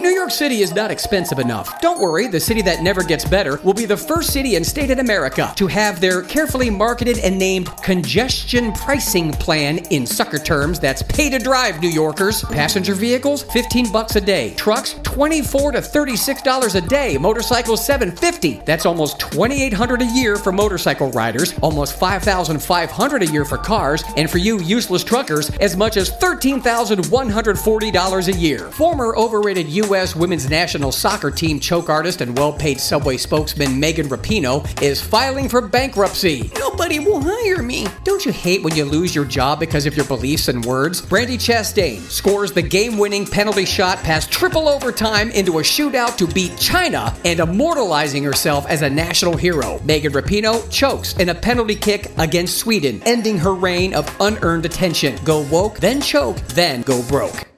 New York City is not expensive enough. Don't worry, the city that never gets better will be the first city and state in America to have their carefully marketed and named congestion pricing plan in sucker terms that's pay to drive New Yorkers. Passenger vehicles, 15 bucks a day. Trucks, 24 to 36 dollars a day. Motorcycles, 750. That's almost 2800 a year for motorcycle riders, almost 5500 a year for cars, and for you useless truckers, as much as $13,140 a year. Former overrated U.S. women's national soccer team choke artist and well paid subway spokesman Megan Rapinoe is filing for bankruptcy. Nobody will hire me. Don't you hate when you lose your job because of your beliefs and words? Brandi Chastain scores the game winning penalty shot past triple overtime into a shootout to beat China and immortalizing herself as a national hero. Megan Rapinoe chokes in a penalty kick against Sweden, ending her reign of unearned attention. Go woke, then choke, then go broke.